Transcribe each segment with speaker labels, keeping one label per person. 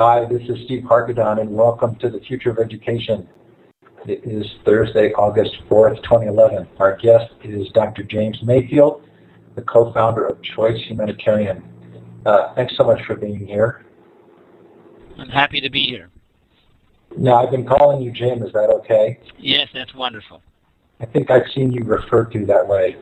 Speaker 1: Hi, this is Steve Hargadon, and welcome to the Future of Education. It is Thursday, August 4th, 2011. Our guest is Dr. James Mayfield, the co-founder of Choice Humanitarian. Uh, thanks so much for being here.
Speaker 2: I'm happy to be here.
Speaker 1: Now, I've been calling you Jim. Is that okay?
Speaker 2: Yes, that's wonderful.
Speaker 1: I think I've seen you referred to that way.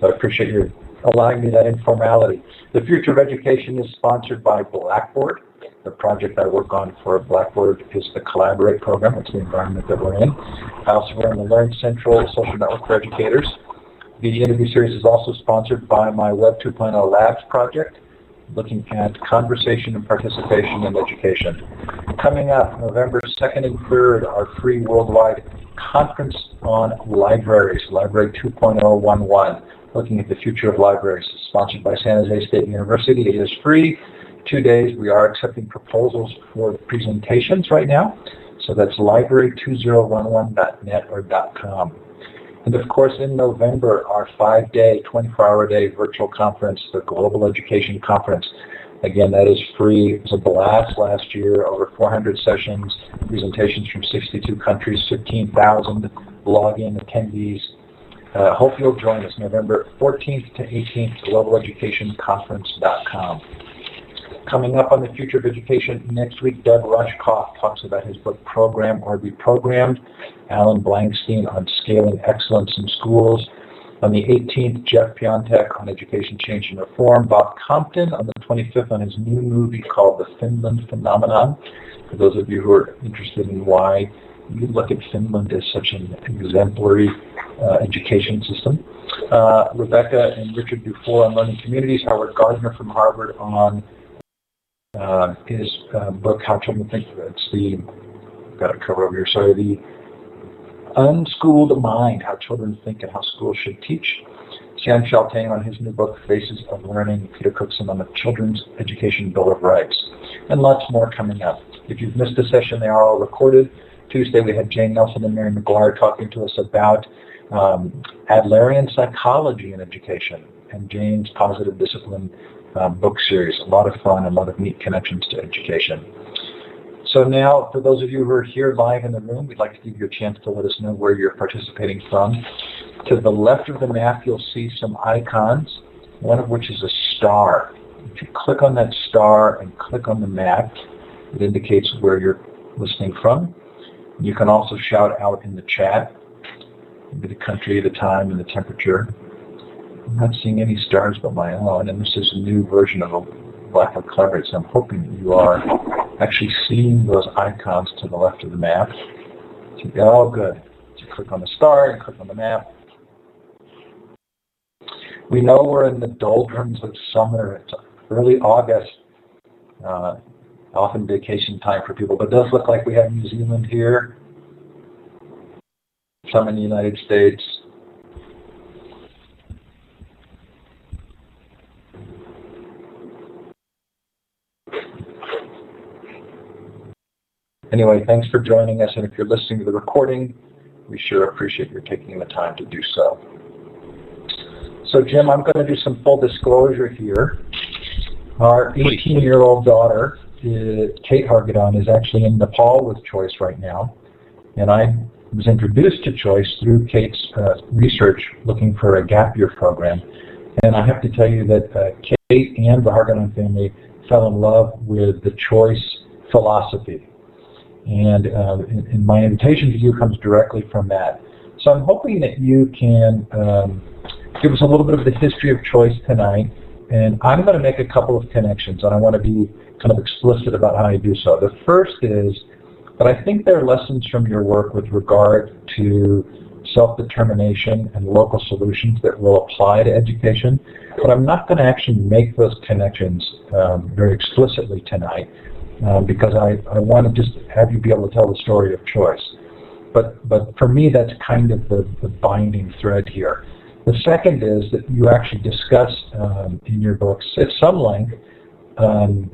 Speaker 1: So I appreciate you allowing me that informality. The Future of Education is sponsored by Blackboard. The project I work on for Blackboard is the Collaborate program. It's the environment that we're in. I also run the Learn Central social network for educators. The interview series is also sponsored by my Web 2.0 Labs project, looking at conversation and participation in education. Coming up November 2nd and 3rd, our free worldwide conference on libraries, Library 2.011, looking at the future of libraries, sponsored by San Jose State University. It is free two days. We are accepting proposals for presentations right now. So that's library2011.net or .com. And of course, in November, our five-day, 24-hour-a-day virtual conference, the Global Education Conference. Again, that is free. It was a blast last year, over 400 sessions, presentations from 62 countries, 15,000 login attendees. Uh, hope you'll join us November 14th to 18th, globaleducationconference.com. Coming up on the future of education next week, Doug Rushkoff talks about his book Program or Be Programmed. Alan Blankstein on scaling excellence in schools. On the 18th, Jeff Piontek on education change and reform. Bob Compton on the 25th on his new movie called The Finland Phenomenon. For those of you who are interested in why you look at Finland as such an exemplary uh, education system. Uh, Rebecca and Richard Dufour on learning communities. Howard Gardner from Harvard on uh, his uh, book, How Children Think. It's the, got it covered over here, sorry, the Unschooled Mind, How Children Think and How Schools Should Teach. Sam Chaltain on his new book, Faces of Learning, Peter Cookson on the Children's Education Bill of Rights, and lots more coming up. If you've missed a session, they are all recorded. Tuesday, we had Jane Nelsen and Mary McGuire talking to us about um, Adlerian psychology in education and Jane's positive discipline um, book series. A lot of fun, a lot of neat connections to education. So now, for those of you who are here live in the room, we'd like to give you a chance to let us know where you're participating from. To the left of the map, you'll see some icons, one of which is a star. If you click on that star and click on the map, it indicates where you're listening from. You can also shout out in the chat, maybe the country, the time, and the temperature. I'm not seeing any stars but my own, and this is a new version of a Blackboard Collaborate, so I'm hoping that you are actually seeing those icons to the left of the map. So, oh, good. So click on the star and click on the map. We know we're in the doldrums of summer. It's early August, uh, often vacation time for people, but it does look like we have New Zealand here, some in the United States, Anyway, thanks for joining us, and if you're listening to the recording, we sure appreciate your taking the time to do so. So Jim, I'm going to do some full disclosure here. Our 18-year-old daughter, uh, Kate Hargadon, is actually in Nepal with Choice right now, and I was introduced to Choice through Kate's uh, research looking for a gap year program. And I have to tell you that uh, Kate and the Hargadon family fell in love with the Choice philosophy. And, uh, and, my invitation to you comes directly from that. So I'm hoping that you can um, give us a little bit of the history of choice tonight. And I'm going to make a couple of connections, and I want to be kind of explicit about how I do so. The first is that I think there are lessons from your work with regard to self-determination and local solutions that will apply to education, but I'm not going to actually make those connections um, very explicitly tonight um, because I, I want to just have you be able to tell the story of choice. But, but for me, that's kind of the, the binding thread here. The second is that you actually discuss um, in your books at some length um,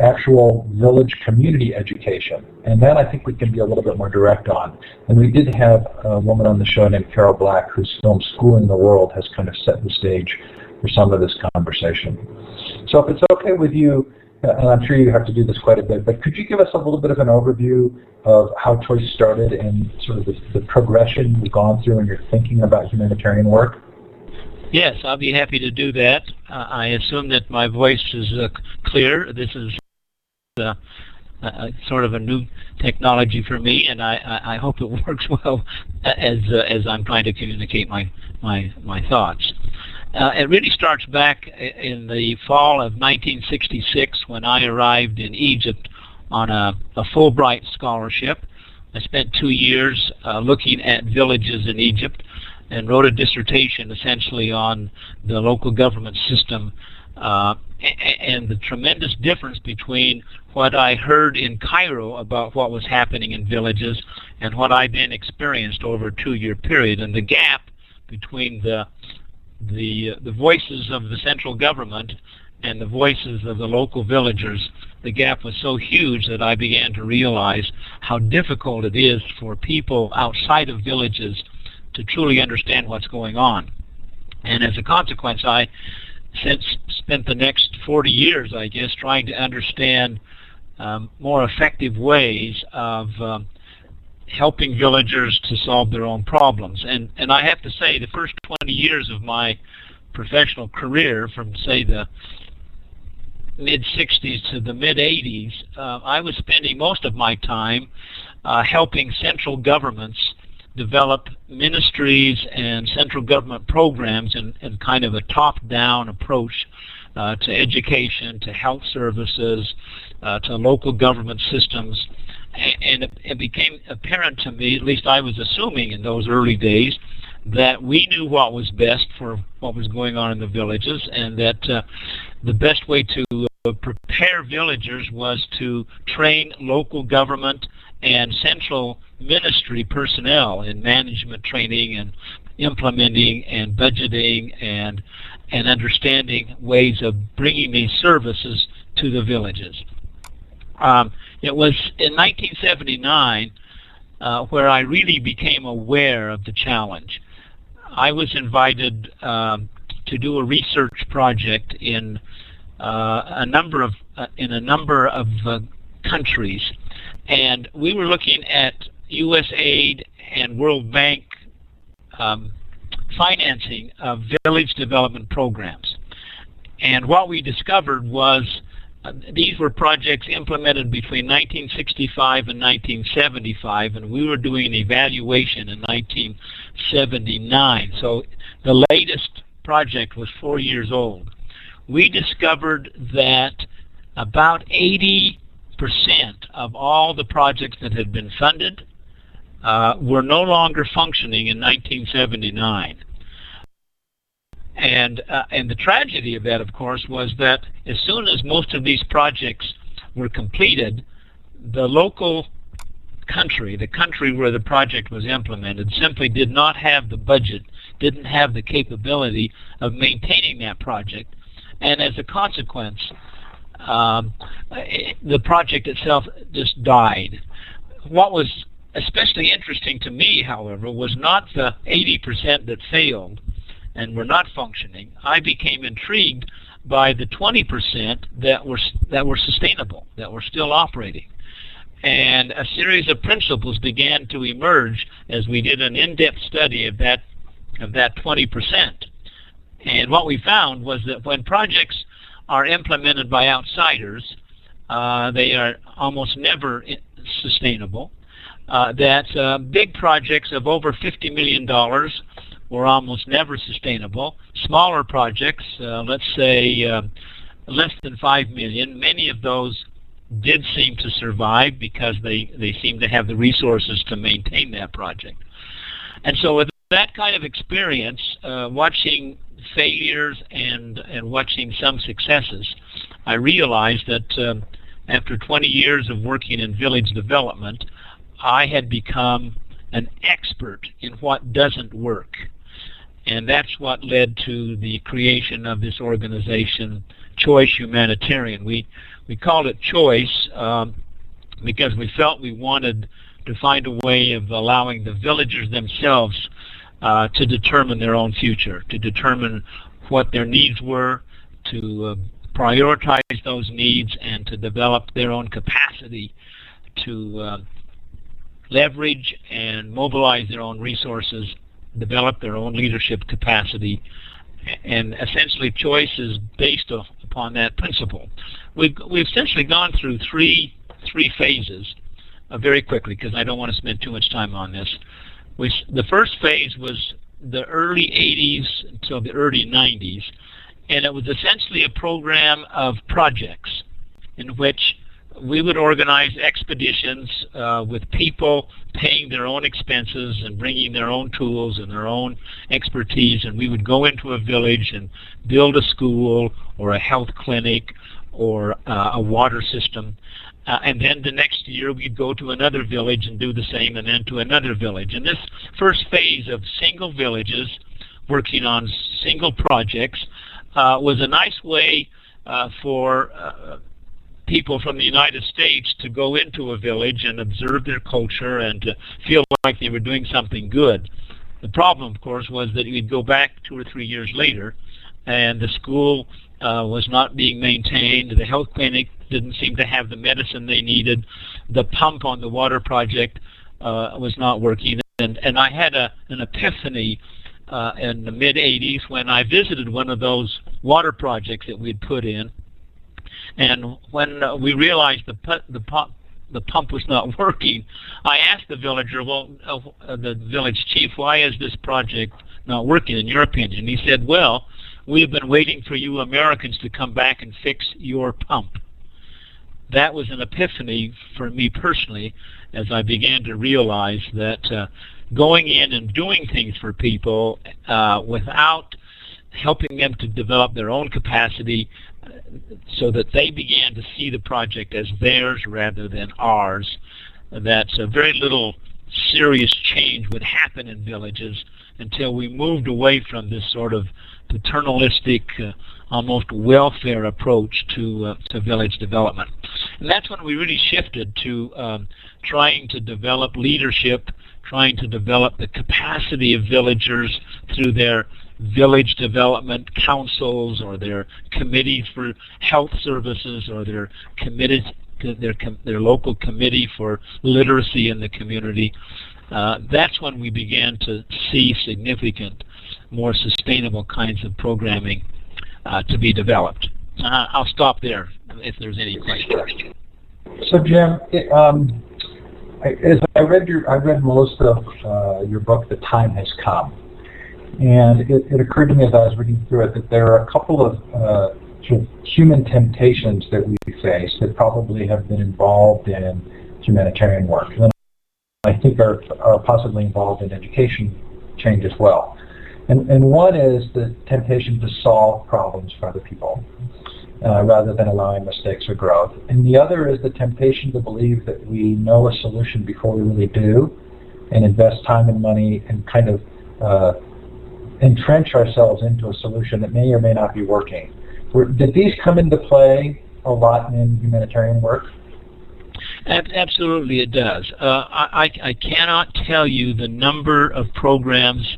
Speaker 1: actual village community education. And that I think we can be a little bit more direct on. And we did have a woman on the show named Carol Black whose film Schooling the World has kind of set the stage for some of this conversation. So if it's okay with you, and I'm sure you have to do this quite a bit, but could you give us a little bit of an overview of how Choice started and sort of the, the progression you've gone through in your thinking about humanitarian work?
Speaker 2: Yes, I'll be happy to do that. Uh, I assume that my voice is uh, clear. This is uh, sort of a new technology for me, and I, I, I hope it works well as uh, as I'm trying to communicate my my my thoughts. Uh, it really starts back in the fall of 1966 when I arrived in Egypt on a, a Fulbright scholarship. I spent two years uh, looking at villages in Egypt and wrote a dissertation essentially on the local government system uh, and the tremendous difference between what I heard in Cairo about what was happening in villages and what I then experienced over a two-year period, and the gap between the the the voices of the central government and the voices of the local villagers, the gap was so huge that I began to realize how difficult it is for people outside of villages to truly understand what's going on. And as a consequence, I since spent the next 40 years, I guess, trying to understand um, more effective ways of um, helping villagers to solve their own problems. And and I have to say, the first 20 years of my professional career, from say the mid 60s to the mid 80s, uh, I was spending most of my time uh, helping central governments develop ministries and central government programs and, in kind of a top-down approach uh, to education, to health services, uh, to local government systems. And it, became apparent to me, at least I was assuming in those early days, that we knew what was best for what was going on in the villages and that uh, the best way to uh, prepare villagers was to train local government and central ministry personnel in management training and implementing and budgeting and and understanding ways of bringing these services to the villages. Um, it was in 1979 uh, where I really became aware of the challenge. I was invited um, to do a research project in uh, a number of uh, in a number of uh, countries, and we were looking at USAID and World Bank um, financing of village development programs. And what we discovered was these were projects implemented between 1965 and 1975, and we were doing an evaluation in 1979. So the latest project was four years old. We discovered that about 80 percent of all the projects that had been funded uh, were no longer functioning in 1979. And, uh, and the tragedy of that, of course, was that as soon as most of these projects were completed, the local country, the country where the project was implemented, simply did not have the budget, didn't have the capability of maintaining that project. And as a consequence, um, the project itself just died. What was especially interesting to me, however, was not the 80% that failed and were not functioning. I became intrigued by the 20% that were that were sustainable, that were still operating. And a series of principles began to emerge as we did an in-depth study of that of that 20%. And what we found was that when projects are implemented by outsiders, uh, they are almost never sustainable uh, that uh, big projects of over $50 million were almost never sustainable. Smaller projects, uh, let's say uh, less than 5 million, many of those did seem to survive because they, they seem to have the resources to maintain that project. And so with that kind of experience, uh, watching failures and, and watching some successes, I realized that uh, after 20 years of working in village development, I had become an expert in what doesn't work. And that's what led to the creation of this organization, Choice Humanitarian. We, we called it Choice um, because we felt we wanted to find a way of allowing the villagers themselves uh, to determine their own future, to determine what their needs were, to uh, prioritize those needs and to develop their own capacity to uh, leverage and mobilize their own resources, develop their own leadership capacity, and essentially choice is based upon that principle. We've, we've essentially gone through three, three phases uh, very quickly because I don't want to spend too much time on this. We, the first phase was the early 80s until the early 90s, and it was essentially a program of projects in which we would organize expeditions uh, with people paying their own expenses and bringing their own tools and their own expertise and we would go into a village and build a school or a health clinic or uh, a water system. Uh, and then the next year we'd go to another village and do the same and then to another village. And this first phase of single villages working on single projects uh, was a nice way uh, for uh, people from the United States to go into a village and observe their culture and to feel like they were doing something good. The problem, of course, was that you'd go back two or three years later and the school uh, was not being maintained. The health clinic didn't seem to have the medicine they needed. The pump on the water project uh, was not working. And, and I had a, an epiphany uh, in the mid 80s when I visited one of those water projects that we'd put in and when uh, we realized the the pump the pump was not working, I asked the villager, well, uh, the village chief, why is this project not working in your opinion? He said, well, we've been waiting for you Americans to come back and fix your pump. That was an epiphany for me personally as I began to realize that uh, going in and doing things for people uh, without helping them to develop their own capacity so that they began to see the project as theirs rather than ours. That very little serious change would happen in villages until we moved away from this sort of paternalistic, uh, almost welfare approach to uh, to village development. And that's when we really shifted to um, trying to develop leadership, trying to develop the capacity of villagers through their village development councils or their committee for health services or their committees their their local committee for literacy in the community. Uh, that's when we began to see significant, more sustainable kinds of programming uh, to be developed. Uh, I'll stop there if there's any questions.
Speaker 1: So Jim, it, um, I, as I read your, I read most of uh, your book, The Time Has Come, and it, it, occurred to me as I was reading through it that there are a couple of uh, sort of human temptations that we face that probably have been involved in humanitarian work. And I think are, are possibly involved in education change as well. And, and one is the temptation to solve problems for other people uh, rather than allowing mistakes or growth. And the other is the temptation to believe that we know a solution before we really do and invest time and money and kind of uh, entrench ourselves into a solution that may or may not be working. Were, did these come into play a lot in humanitarian work?
Speaker 2: Absolutely, it does. Uh, I, I cannot tell you the number of programs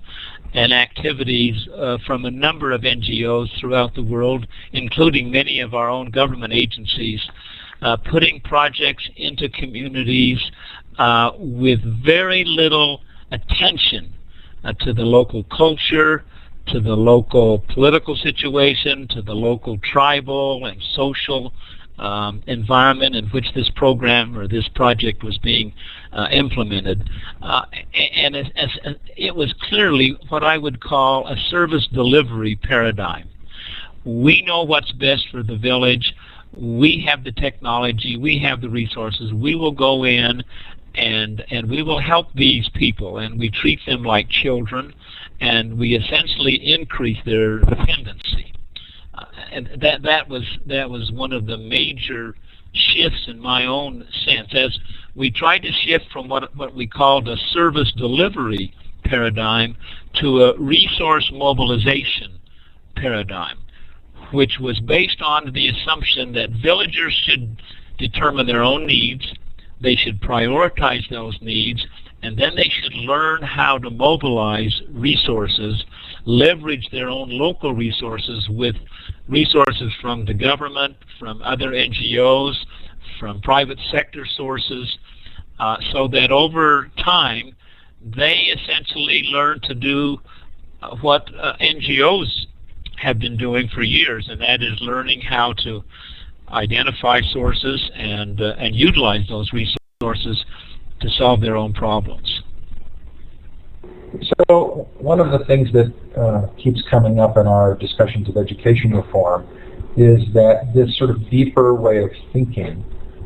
Speaker 2: and activities uh, from a number of NGOs throughout the world, including many of our own government agencies, uh, putting projects into communities uh, with very little attention uh, to the local culture, to the local political situation, to the local tribal and social um, environment in which this program or this project was being uh, implemented. Uh, and as, as, it was clearly what I would call a service delivery paradigm. We know what's best for the village. We have the technology. We have the resources. We will go in and and we will help these people and we treat them like children and we essentially increase their dependency. Uh, and that that was that was one of the major shifts in my own sense. As we tried to shift from what what we called a service delivery paradigm to a resource mobilization paradigm which was based on the assumption that villagers should determine their own needs they should prioritize those needs, and then they should learn how to mobilize resources leverage their own local resources with resources from the government, from other NGOs, from private sector sources, uh, so that over time they essentially learn to do uh, what uh, NGOs have been doing for years, and that is learning how to identify sources and uh, and utilize those resources to solve their own problems.
Speaker 1: So one of the things that uh, keeps coming up in our discussions of education reform is that this sort of deeper way of thinking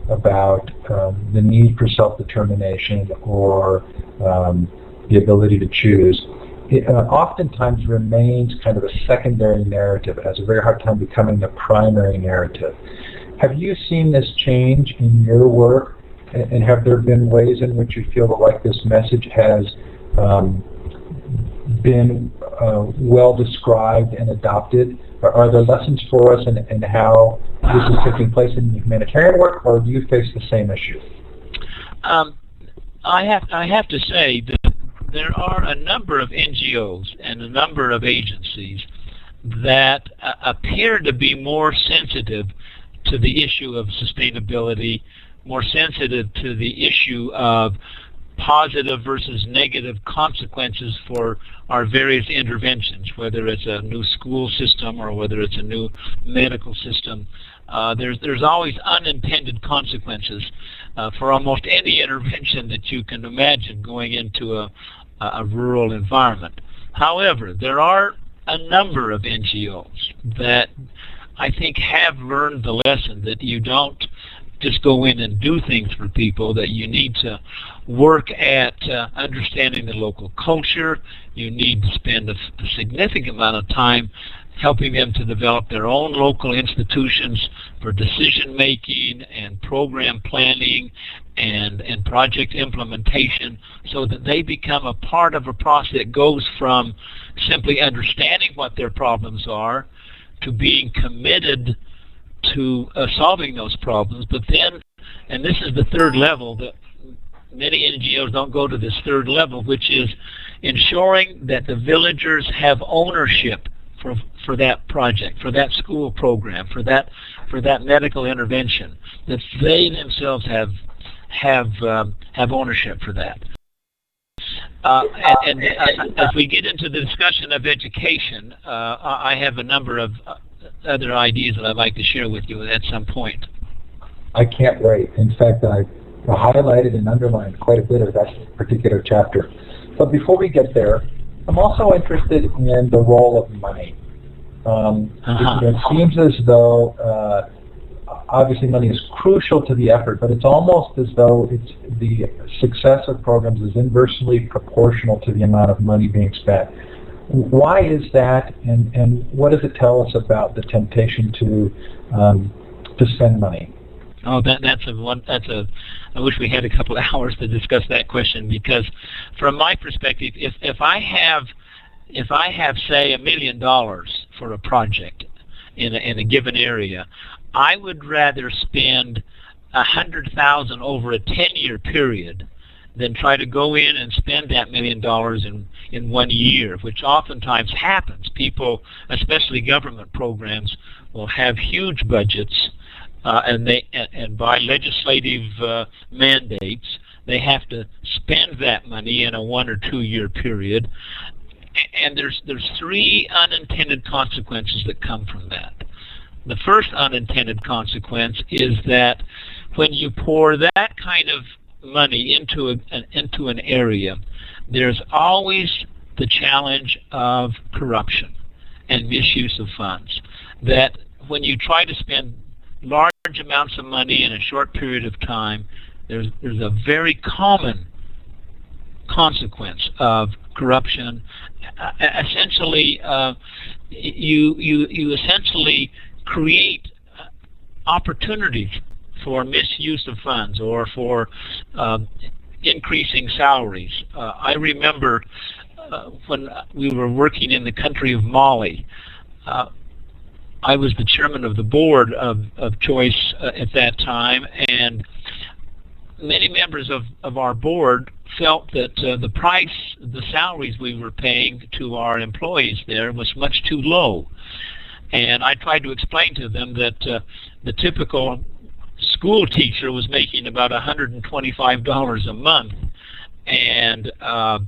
Speaker 1: about um, the need for self-determination or um, the ability to choose it, uh, oftentimes remains kind of a secondary narrative. It has a very hard time becoming the primary narrative. Have you seen this change in your work? And, and have there been ways in which you feel like this message has um, been uh, well described and adopted? Are, are there lessons for us in, in how this is taking place in humanitarian work, or do you face the same issue?
Speaker 2: Um, I have I have to say that there are a number of NGOs and a number of agencies that uh, appear to be more sensitive to the issue of sustainability, more sensitive to the issue of positive versus negative consequences for our various interventions, whether it's a new school system or whether it's a new medical system. Uh, there's there's always unintended consequences uh, for almost any intervention that you can imagine going into a, a rural environment. However, there are a number of NGOs that I think have learned the lesson that you don't just go in and do things for people, that you need to work at uh, understanding the local culture. You need to spend a, a significant amount of time helping them to develop their own local institutions for decision making and program planning and, and project implementation so that they become a part of a process that goes from simply understanding what their problems are to being committed to uh, solving those problems. But then, and this is the third level that many NGOs don't go to this third level, which is ensuring that the villagers have ownership for for that project, for that school program, for that for that medical intervention, that they themselves have have um, have ownership for that. Uh, and, and uh, as we get into the discussion of education, uh, I have a number of uh, other ideas that I'd like to share with you at some point.
Speaker 1: I can't wait. In fact, I highlighted and underlined quite a bit of that particular chapter. But before we get there, I'm also interested in the role of money. Um, uh-huh. it, it, seems as though uh, obviously money is crucial to the effort, but it's almost as though it's the success of programs is inversely proportional to the amount of money being spent. Why is that, and, and what does it tell us about the temptation to um, to spend money?
Speaker 2: Oh, that that's a one. That's a. I wish we had a couple of hours to discuss that question because, from my perspective, if if I have, if I have say a million dollars for a project in a, in a given area, I would rather spend a hundred thousand over a ten-year period than try to go in and spend that million dollars in in one year, which oftentimes happens. People, especially government programs, will have huge budgets, uh, and they and, and by legislative uh, mandates, they have to spend that money in a one or two year period. And there's there's three unintended consequences that come from that. The first unintended consequence is that when you pour that kind of money into a, an, into an area, there's always the challenge of corruption and misuse of funds. That when you try to spend large amounts of money in a short period of time, there's there's a very common consequence of corruption. Uh, essentially, uh, you you you essentially create uh, opportunities for misuse of funds or for um, increasing salaries. Uh, I remember uh, when we were working in the country of Mali, uh, I was the chairman of the board of, of Choice uh, at that time, and many members of, of our board felt that uh, the price, the salaries we were paying to our employees there was much too low. And I tried to explain to them that uh, the typical school teacher was making about $125 a month, and uh,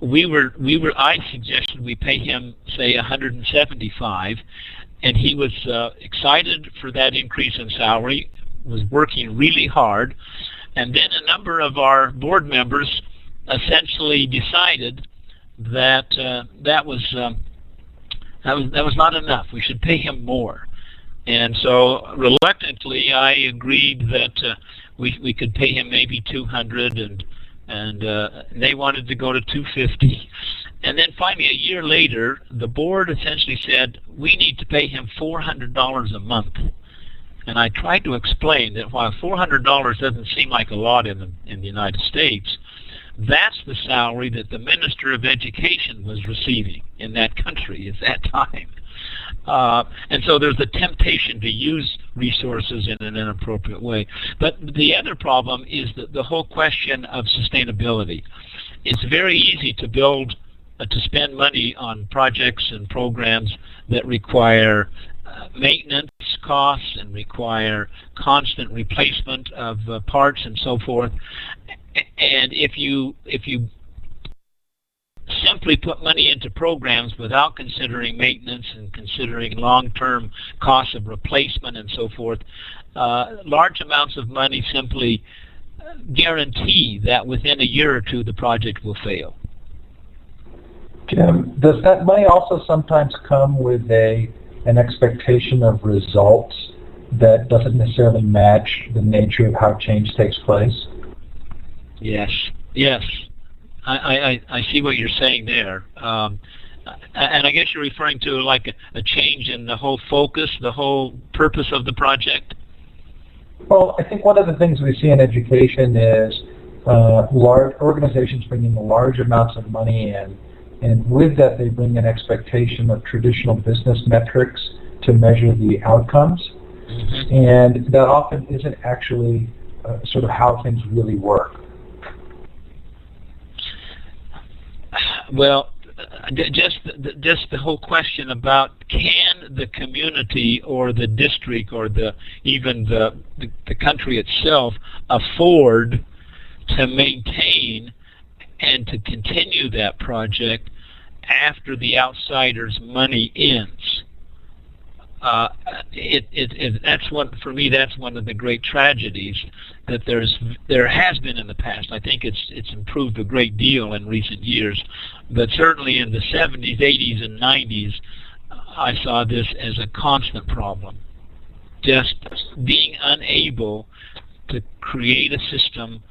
Speaker 2: we were we were I suggested we pay him say 175, and he was uh, excited for that increase in salary, was working really hard, and then a number of our board members essentially decided that uh, that was um, that was that was not enough. We should pay him more. And so reluctantly, I agreed that uh, we we could pay him maybe 200, and and uh, they wanted to go to 250. And then finally, a year later, the board essentially said we need to pay him $400 a month. And I tried to explain that while $400 doesn't seem like a lot in the, in the United States, that's the salary that the Minister of Education was receiving in that country at that time. Uh, and so there's a temptation to use resources in an inappropriate way. But the other problem is that the whole question of sustainability. It's very easy to build, uh, to spend money on projects and programs that require uh, maintenance costs and require constant replacement of uh, parts and so forth. And if you if you simply put money into programs without considering maintenance and considering long-term costs of replacement and so forth, uh, large amounts of money simply guarantee that within a year or two the project will fail.
Speaker 1: Jim, does that money also sometimes come with a an expectation of results that doesn't necessarily match the nature of how change takes place?
Speaker 2: Yes, yes. I, I, I see what you're saying there. Um, and I guess you're referring to like a, a, change in the whole focus, the whole purpose of the project?
Speaker 1: Well, I think one of the things we see in education is uh, large organizations bringing large amounts of money in, and with that they bring an expectation of traditional business metrics to measure the outcomes, mm-hmm. and that often isn't actually uh, sort of how things really work.
Speaker 2: Well, just just the whole question about can the community or the district or the even the the, the country itself afford to maintain and to continue that project after the outsider's money ends uh, it, it, it, that's one for me. That's one of the great tragedies that there's there has been in the past. I think it's it's improved a great deal in recent years, but certainly in the 70s, 80s, and 90s, I saw this as a constant problem. Just being unable to create a system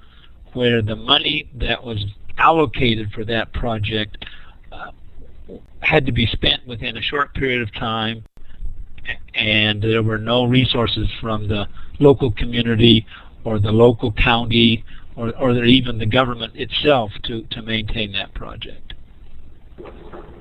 Speaker 2: where the money that was allocated for that project uh, had to be spent within a short period of time and there were no resources from the local community or the local county or, or even the government itself to, to maintain that project.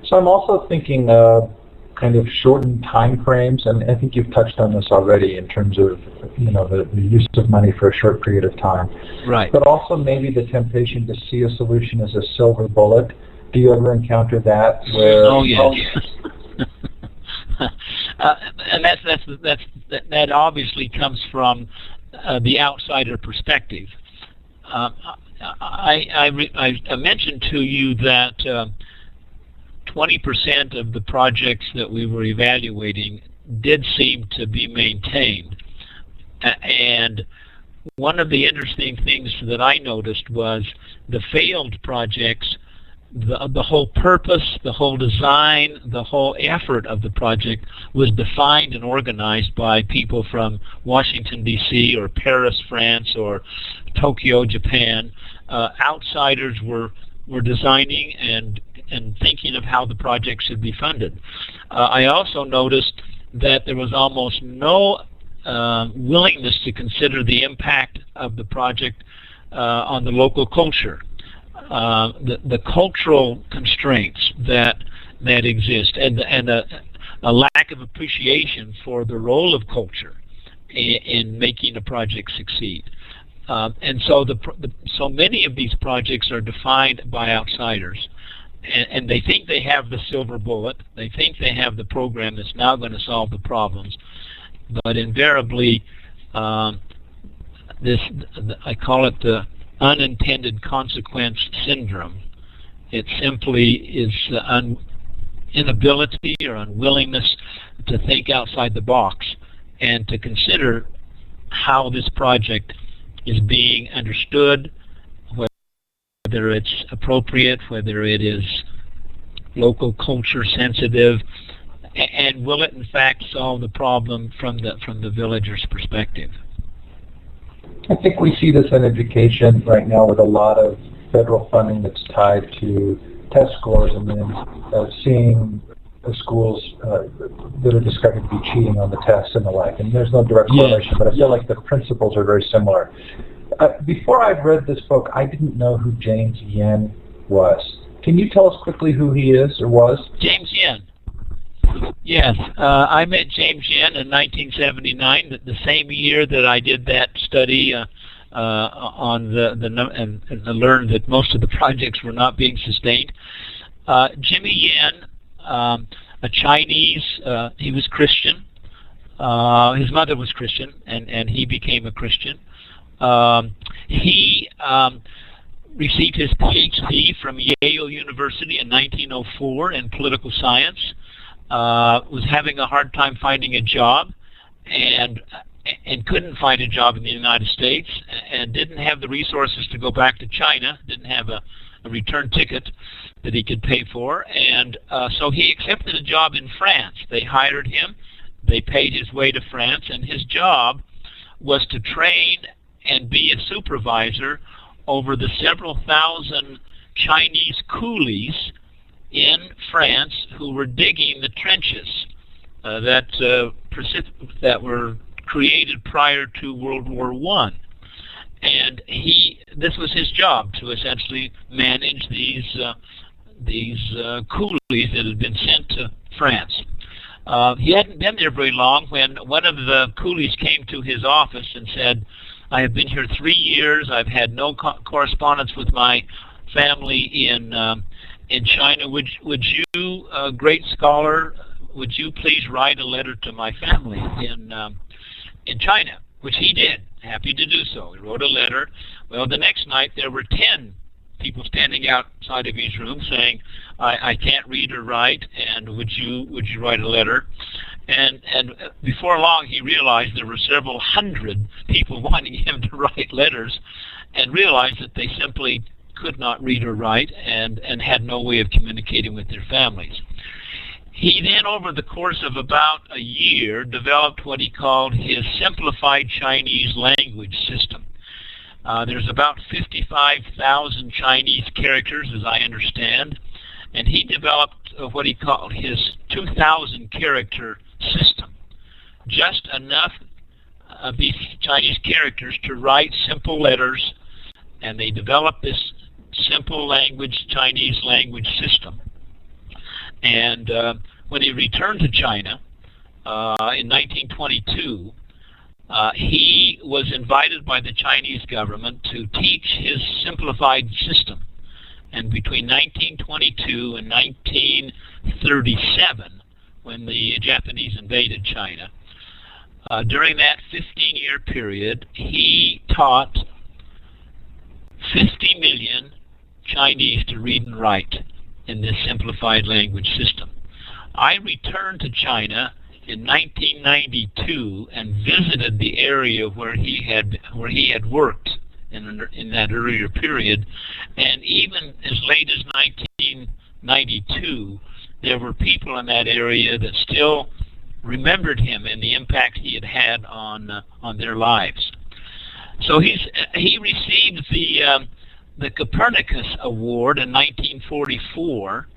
Speaker 1: So I'm also thinking uh, kind of shortened time frames, and I think you've touched on this already in terms of you know the, the, use of money for a short period of time.
Speaker 2: Right.
Speaker 1: But also maybe the temptation to see a solution as a silver bullet. Do you ever encounter that? Where
Speaker 2: oh yes. Oh, yes. uh, and that's that's that's that, that obviously comes from uh, the outsider perspective. Uh, I, I, I, mentioned to you that 20% uh, of the projects that we were evaluating did seem to be maintained. And one of the interesting things that I noticed was the failed projects the, the whole purpose, the whole design, the whole effort of the project was defined and organized by people from Washington, D.C. or Paris, France or Tokyo, Japan. Uh, outsiders were, were designing and, and thinking of how the project should be funded. Uh, I also noticed that there was almost no uh, willingness to consider the impact of the project uh, on the local culture. Uh, the, the cultural constraints that that exist and and a, a lack of appreciation for the role of culture in, in making a project succeed. Um, and so the, the, so many of these projects are defined by outsiders, and, and, they think they have the silver bullet. They think they have the program that's now going to solve the problems, but invariably, um, this I call it the unintended consequence syndrome. It simply is un, inability or unwillingness to think outside the box and to consider how this project is being understood, whether it's appropriate, whether it is local culture sensitive, and will it in fact solve the problem from the from the villager's perspective?
Speaker 1: I think we see this in education right now with a lot of federal funding that's tied to test scores and then uh, seeing the schools uh, that are discovered to be cheating on the tests and the like. And there's no direct correlation, yeah. but I feel like the principles are very similar. Uh, before I've read this book, I didn't know who James Yen was. Can you tell us quickly who he is or was?
Speaker 2: James Yen. Yes, uh, I met James Yen in 1979, the, same year that I did that study uh, uh, on the the and, and learned that most of the projects were not being sustained. Uh, Jimmy Yen um, a Chinese. Uh, he was Christian. Uh, his mother was Christian, and, and he became a Christian. Um, he um, received his PhD from Yale University in 1904 in political science. Uh, was having a hard time finding a job, and and couldn't find a job in the United States, and didn't have the resources to go back to China. Didn't have a a return ticket that he could pay for, and uh, so he accepted a job in France. They hired him, they paid his way to France, and his job was to train and be a supervisor over the several thousand Chinese coolies in France who were digging the trenches uh, that uh, that were created prior to World War One and he this was his job to essentially manage these uh, these uh, coolies that had been sent to France. Uh, he hadn't been there very long when one of the coolies came to his office and said, "I have been here three years. I've had no co- correspondence with my family in um, in China. Would would you, a great scholar, would you please write a letter to my family in um, in China?" Which he did happy to do so. He wrote a letter. Well, the next night there were 10 people standing outside of his room saying, I, I can't read or write, and would you would you write a letter? And and before long he realized there were several hundred people wanting him to write letters, and realized that they simply could not read or write and, and had no way of communicating with their families. He then, over the course of about a year, developed what he called his simplified Chinese language system. Uh, there's about 55,000 Chinese characters, as I understand, and he developed uh, what he called his 2,000 character system. Just enough of these Chinese characters to write simple letters, and they developed this simple language, Chinese language system. And uh, when he returned to China uh, in 1922, uh, he was invited by the Chinese government to teach his simplified system. And between 1922 and 1937, when the Japanese invaded China, uh, during that 15-year period, he taught 50 million Chinese to read and write in this simplified language system. I returned to China in 1992 and visited the area where he had where he had worked in in that earlier period, and even as late as 1992, there were people in that area that still remembered him and the impact he had had on uh, on their lives. So he's he received the um, the Copernicus Award in 1944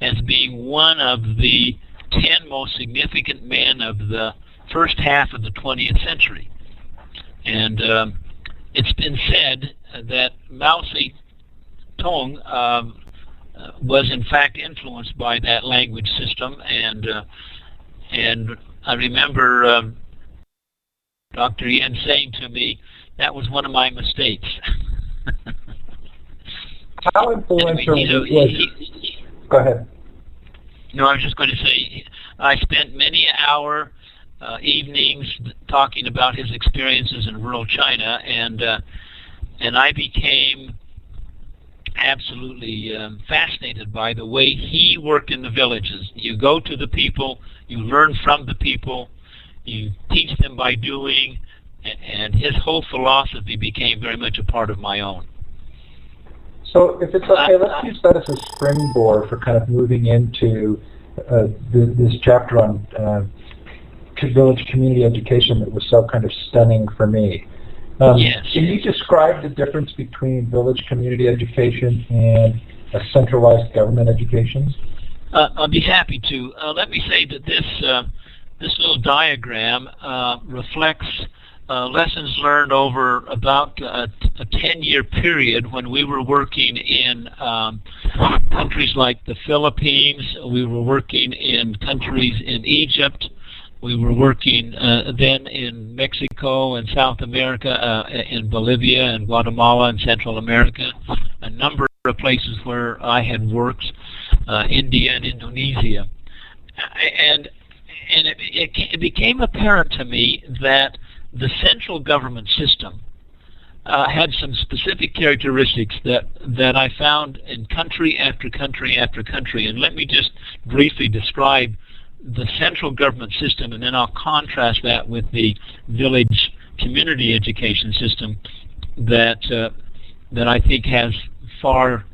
Speaker 2: as being one of the 10 most significant men of the first half of the 20th century. And um, it's been said that Mao Zedong um, was in fact influenced by that language system, and uh, and I remember um, Dr. Yen saying to me, that was one of my mistakes.
Speaker 1: How influential
Speaker 2: You know,
Speaker 1: was?
Speaker 2: he-
Speaker 1: Go ahead.
Speaker 2: No, I was just going to say, I spent many hour uh, evenings talking about his experiences in rural China, and uh, and I became absolutely um, fascinated by the way he worked in the villages. You go to the people, you learn from the people, you teach them by doing, and his whole philosophy became very much a part of my own.
Speaker 1: So if it's okay, let's use that as a springboard for kind of moving into uh, th- this chapter on uh, village community education that was so kind of stunning for me. Um,
Speaker 2: Yes.
Speaker 1: Can you describe the difference between village community education and a centralized government education?
Speaker 2: Uh, I'll be happy to. Uh, let me say that this uh, this little diagram uh, reflects uh, lessons learned over about uh, a 10-year period when we were working in um, countries like the Philippines. We were working in countries in Egypt. We were working uh, then in Mexico and South America, uh, in Bolivia and Guatemala and Central America, a number of places where I had worked, uh, India and Indonesia. And, and it, it, it became apparent to me that the central government system uh, had some specific characteristics that, that I found in country after country after country. And let me just briefly describe the central government system, and then I'll contrast that with the village community education system that uh, that I think has far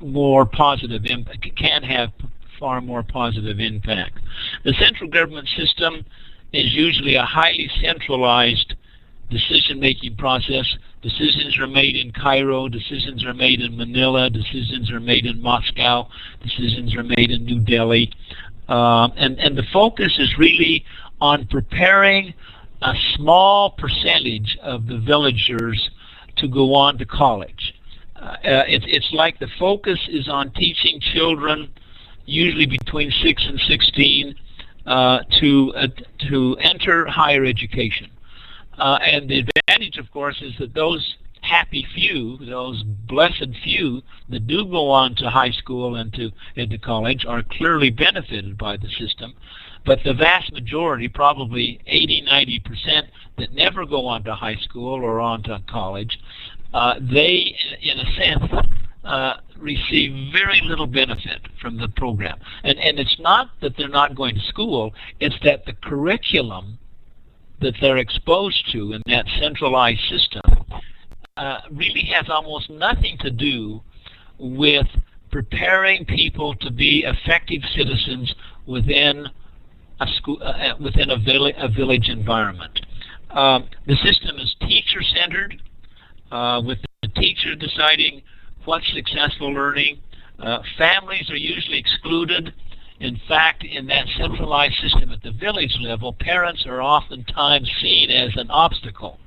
Speaker 2: more positive impact, can have far more positive impact. The central government system is usually a highly centralized decision-making process. Decisions are made in Cairo, decisions are made in Manila, decisions are made in Moscow, decisions are made in New Delhi. Um, and, and the focus is really on preparing a small percentage of the villagers to go on to college. Uh, uh, it's, it's like the focus is on teaching children, usually between 6 and 16, uh, to, uh, to enter higher education. Uh, and the advantage, of course, is that those happy few, those blessed few that do go on to high school and to into college are clearly benefited by the system. But the vast majority, probably 80, 90 percent, that never go on to high school or on to college, uh, they, in a sense, uh, receive very little benefit from the program. And, and it's not that they're not going to school, it's that the curriculum that they're exposed to in that centralized system uh, really has almost nothing to do with preparing people to be effective citizens within a school, uh, within a, villi- a village environment. Um, the system is teacher-centered, uh, with the teacher deciding what's successful learning. Uh, families are usually excluded. In fact, in that centralized system at the village level, parents are oftentimes seen as an obstacle.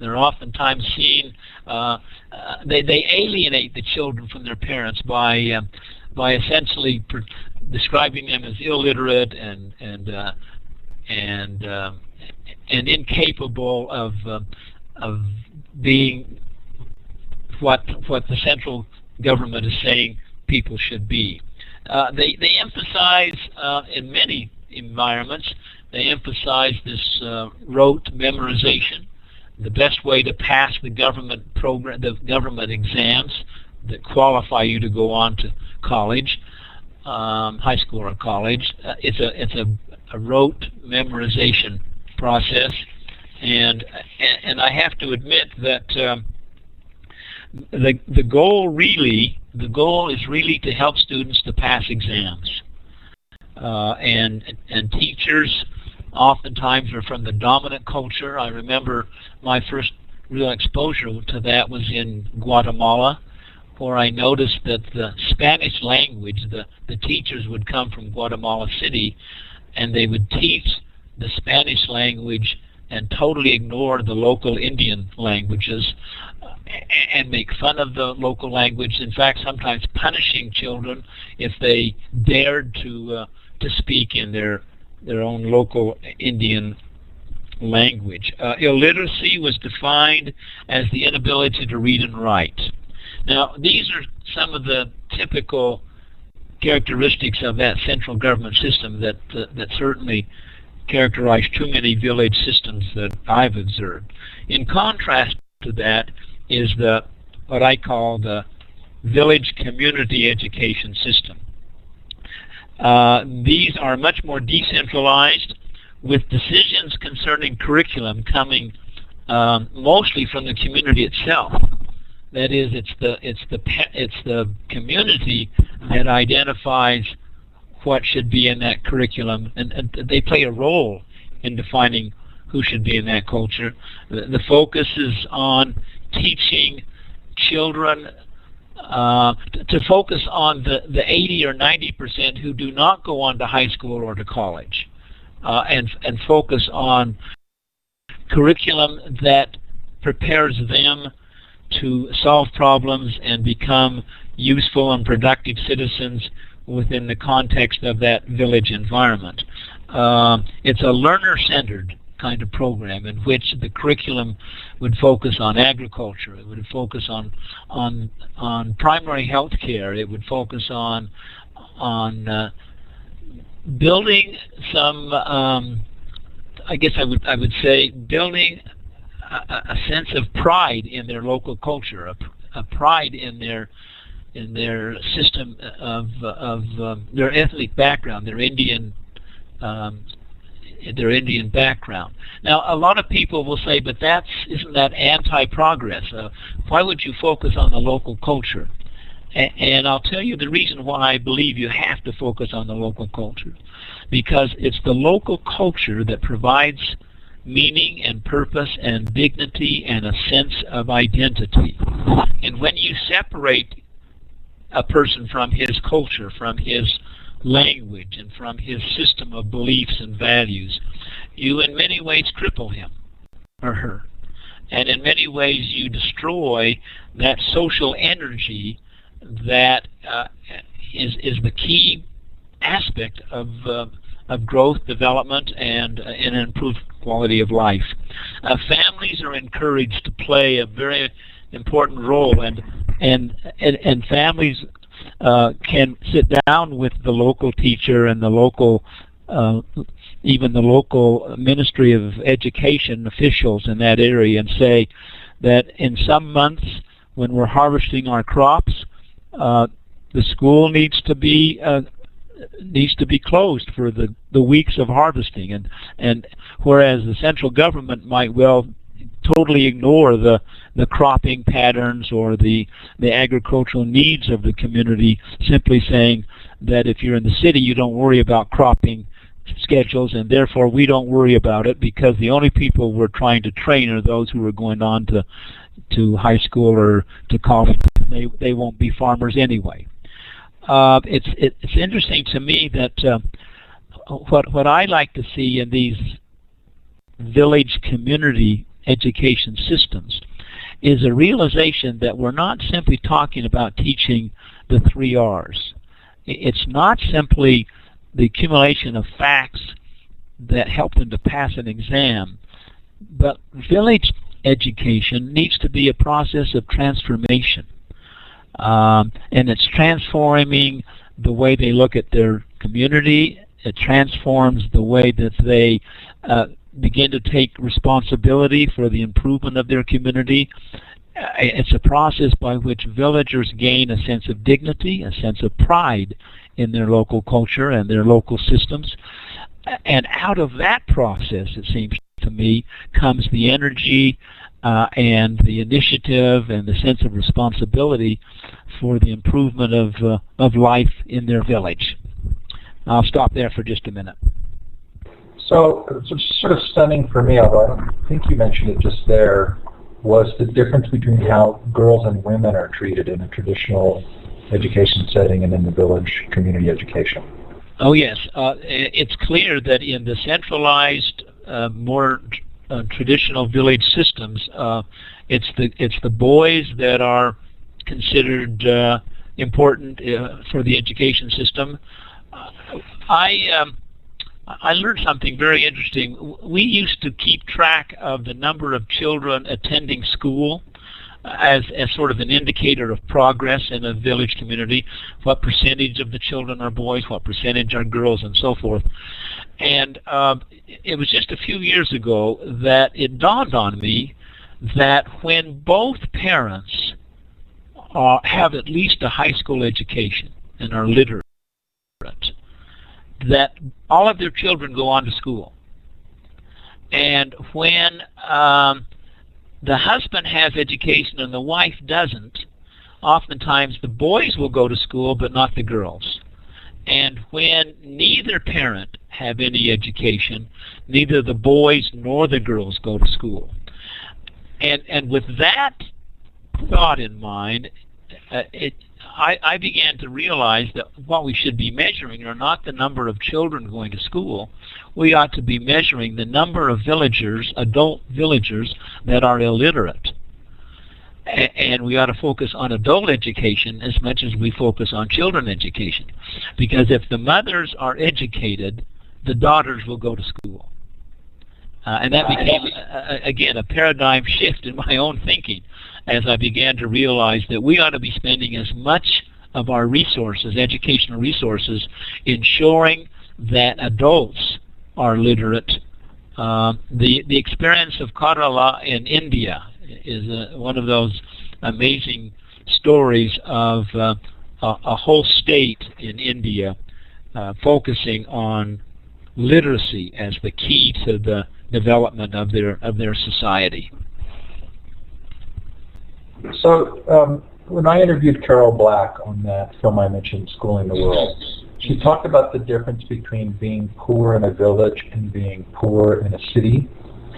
Speaker 2: They're oftentimes seen, uh, uh, they, they alienate the children from their parents by, uh, by essentially per- describing them as illiterate and, and, uh, and, uh, and incapable of, uh, of being what, what the central government is saying people should be. Uh, they, they emphasize uh, in many environments, they emphasize this uh, rote memorization the best way to pass the government program, the government exams that qualify you to go on to college, um, high school or college. Uh, it's a it's a, a rote memorization process, and and I have to admit that um, the the goal really the goal is really to help students to pass exams, uh, and and teachers oftentimes are from the dominant culture. I remember my first real exposure to that was in Guatemala, where I noticed that the Spanish language, the, the teachers would come from Guatemala City, and they would teach the Spanish language and totally ignore the local Indian languages and make fun of the local language. In fact, sometimes punishing children if they dared to uh, to speak in their their own local Indian language. Uh, illiteracy was defined as the inability to read and write. Now, these are some of the typical characteristics of that central government system that uh, that certainly characterize too many village systems that I've observed. In contrast to that is the what I call the village community education system. Uh, these are much more decentralized, with decisions concerning curriculum coming um, mostly from the community itself. That is, it's the it's the it's the community that identifies what should be in that curriculum, and, and they play a role in defining who should be in that culture. The, the focus is on teaching children uh, to focus on the, the 80 or 90 percent who do not go on to high school or to college, uh, and and focus on curriculum that prepares them to solve problems and become useful and productive citizens within the context of that village environment. Uh, it's a learner-centered kind of program in which the curriculum would focus on agriculture, it would focus on on on primary health care, it would focus on on uh, building some um, I guess I would I would say building a, a sense of pride in their local culture, a, a pride in their in their system of of um, their ethnic background, their Indian um, their Indian background. Now, a lot of people will say, "But that's isn't that anti-progress? Uh, why would you focus on the local culture?" And I'll tell you the reason why I believe you have to focus on the local culture, because it's the local culture that provides meaning and purpose and dignity and a sense of identity. And when you separate a person from his culture, from his language, and from his system of beliefs and values, you in many ways cripple him or her. And in many ways you destroy that social energy that uh, is is the key aspect of uh, of growth, development, and, uh, and improved quality of life. Uh, families are encouraged to play a very important role, and and and, and families uh, can sit down with the local teacher and the local uh, even the local Ministry of Education officials in that area and say that in some months when we're harvesting our crops, uh, the school needs to be uh, needs to be closed for the, the weeks of harvesting. And and whereas the central government might well totally ignore the the cropping patterns or the the agricultural needs of the community simply saying that if you're in the city you don't worry about cropping schedules and therefore we don't worry about it because the only people we're trying to train are those who are going on to to high school or to college. They they won't be farmers anyway. Uh, it's it, it's interesting to me that uh, what what I like to see in these village community education systems is a realization that we're not simply talking about teaching the three R's. It's not simply the accumulation of facts that help them to pass an exam, but village education needs to be a process of transformation. Um, and it's transforming the way they look at their community. It transforms the way that they uh, begin to take responsibility for the improvement of their community. Uh, it's a process by which villagers gain a sense of dignity, a sense of pride in their local culture and their local systems. And out of that process, it seems to me, comes the energy uh, and the initiative and the sense of responsibility for the improvement of, uh, of life in their village. I'll stop there for just a minute.
Speaker 1: So, sort of stunning for me, although I don't think you mentioned it just there, was the difference between how girls and women are treated in a traditional education setting and in the village community education.
Speaker 2: Oh yes, uh, it's clear that in the centralized, uh, more uh, traditional village systems, uh, it's the it's the boys that are considered uh, important uh, for the education system. I um, I learned something very interesting. We used to keep track of the number of children attending school as, as sort of an indicator of progress in a village community. What percentage of the children are boys, what percentage are girls, and so forth. And um, it was just a few years ago that it dawned on me that when both parents uh, have at least a high school education and are literate, that all of their children go on to school. And when um, the husband has education and the wife doesn't, oftentimes the boys will go to school but not the girls. And when neither parent have any education, neither the boys nor the girls go to school. And and with that thought in mind, uh, it I, I began to realize that what we should be measuring are not the number of children going to school. We ought to be measuring the number of villagers, adult villagers, that are illiterate. And we ought to focus on adult education as much as we focus on children education. Because if the mothers are educated, the daughters will go to school. Uh, and that became, uh, again, a paradigm shift in my own thinking as I began to realize that we ought to be spending as much of our resources, educational resources, ensuring that adults are literate. Uh, the the experience of Kerala in India is one of those amazing stories of uh, a, a, whole state in India uh, focusing on literacy as the key to the development of their of their society.
Speaker 1: So um, when I interviewed Carol Black on that film I mentioned, Schooling the World, she talked about the difference between being poor in a village and being poor in a city,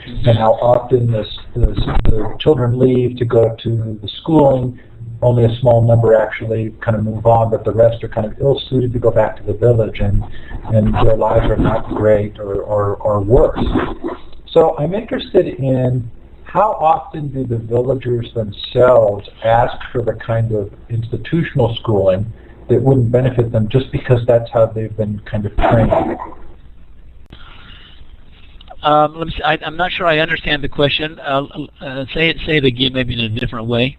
Speaker 1: and how often this, this, the children leave to go to the schooling. Only a small number actually kind of move on, but the rest are kind of ill-suited to go back to the village, and and their lives are not great or, or, or worse. So I'm interested in how often do the villagers themselves ask for the kind of institutional schooling that wouldn't benefit them just because that's how they've been kind of trained?
Speaker 2: Um, let me see, I, am not sure I understand the question. Uh, uh, say it, say it again, maybe in a different way.